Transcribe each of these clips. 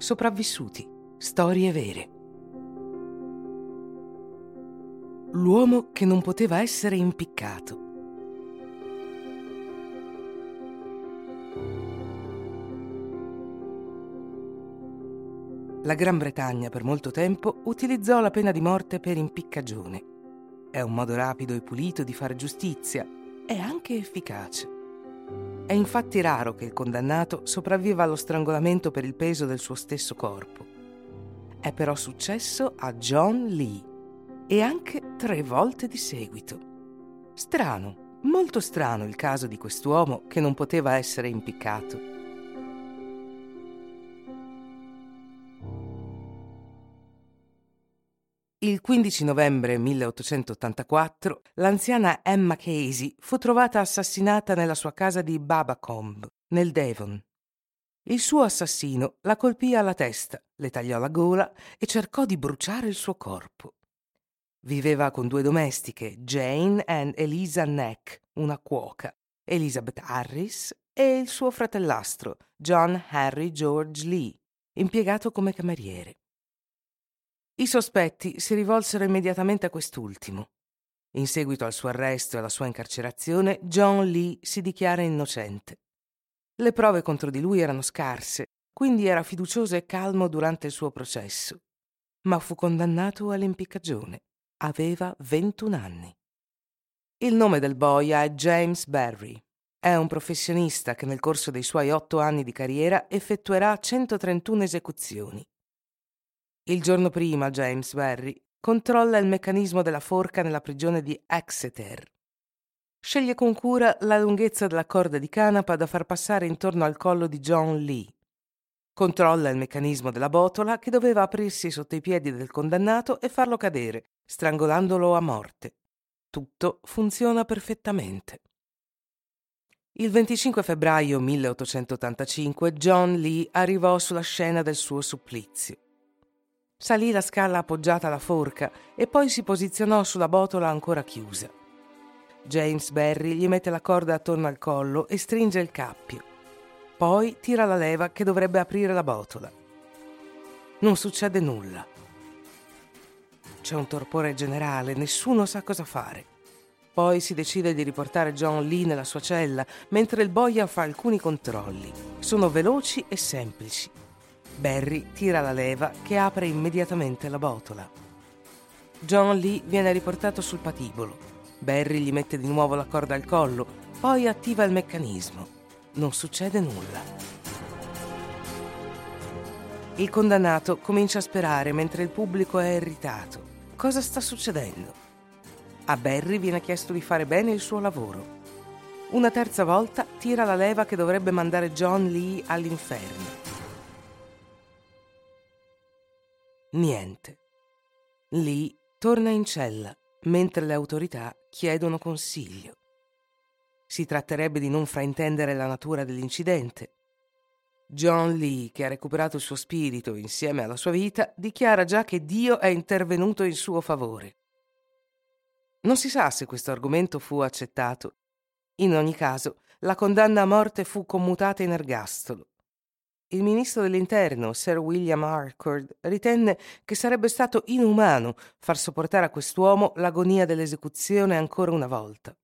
Sopravvissuti. Storie vere. L'uomo che non poteva essere impiccato. La Gran Bretagna per molto tempo utilizzò la pena di morte per impiccagione. È un modo rapido e pulito di fare giustizia e anche efficace. È infatti raro che il condannato sopravviva allo strangolamento per il peso del suo stesso corpo. È però successo a John Lee e anche tre volte di seguito. Strano, molto strano il caso di quest'uomo che non poteva essere impiccato. Il 15 novembre 1884 l'anziana Emma Casey fu trovata assassinata nella sua casa di Babacombe, nel Devon. Il suo assassino la colpì alla testa, le tagliò la gola e cercò di bruciare il suo corpo. Viveva con due domestiche, Jane e Elisa Neck, una cuoca, Elizabeth Harris e il suo fratellastro, John Harry George Lee, impiegato come cameriere. I sospetti si rivolsero immediatamente a quest'ultimo. In seguito al suo arresto e alla sua incarcerazione, John Lee si dichiara innocente. Le prove contro di lui erano scarse, quindi era fiducioso e calmo durante il suo processo. Ma fu condannato all'impiccagione. Aveva 21 anni. Il nome del boia è James Barry. È un professionista che nel corso dei suoi otto anni di carriera effettuerà 131 esecuzioni. Il giorno prima James Barry controlla il meccanismo della forca nella prigione di Exeter. Sceglie con cura la lunghezza della corda di canapa da far passare intorno al collo di John Lee. Controlla il meccanismo della botola che doveva aprirsi sotto i piedi del condannato e farlo cadere, strangolandolo a morte. Tutto funziona perfettamente. Il 25 febbraio 1885 John Lee arrivò sulla scena del suo supplizio. Salì la scala appoggiata alla forca e poi si posizionò sulla botola ancora chiusa. James Barry gli mette la corda attorno al collo e stringe il cappio. Poi tira la leva che dovrebbe aprire la botola. Non succede nulla. C'è un torpore generale, nessuno sa cosa fare. Poi si decide di riportare John Lee nella sua cella, mentre il boia fa alcuni controlli. Sono veloci e semplici. Barry tira la leva che apre immediatamente la botola. John Lee viene riportato sul patibolo. Barry gli mette di nuovo la corda al collo, poi attiva il meccanismo. Non succede nulla. Il condannato comincia a sperare mentre il pubblico è irritato. Cosa sta succedendo? A Barry viene chiesto di fare bene il suo lavoro. Una terza volta tira la leva che dovrebbe mandare John Lee all'inferno. Niente. Lì torna in cella, mentre le autorità chiedono consiglio. Si tratterebbe di non fraintendere la natura dell'incidente. John Lee, che ha recuperato il suo spirito insieme alla sua vita, dichiara già che Dio è intervenuto in suo favore. Non si sa se questo argomento fu accettato. In ogni caso, la condanna a morte fu commutata in ergastolo il ministro dell'Interno, Sir William Harcourt, ritenne che sarebbe stato inumano far sopportare a quest'uomo l'agonia dell'esecuzione ancora una volta.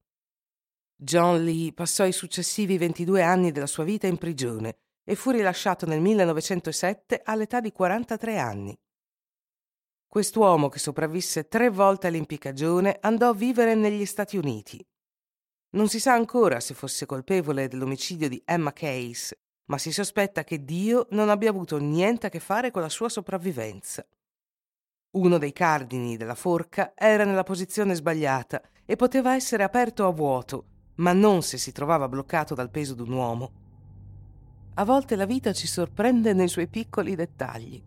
John Lee passò i successivi 22 anni della sua vita in prigione e fu rilasciato nel 1907 all'età di 43 anni. Quest'uomo, che sopravvisse tre volte all'impiccagione, andò a vivere negli Stati Uniti. Non si sa ancora se fosse colpevole dell'omicidio di Emma Case ma si sospetta che Dio non abbia avuto niente a che fare con la sua sopravvivenza. Uno dei cardini della forca era nella posizione sbagliata e poteva essere aperto a vuoto, ma non se si trovava bloccato dal peso d'un uomo. A volte la vita ci sorprende nei suoi piccoli dettagli.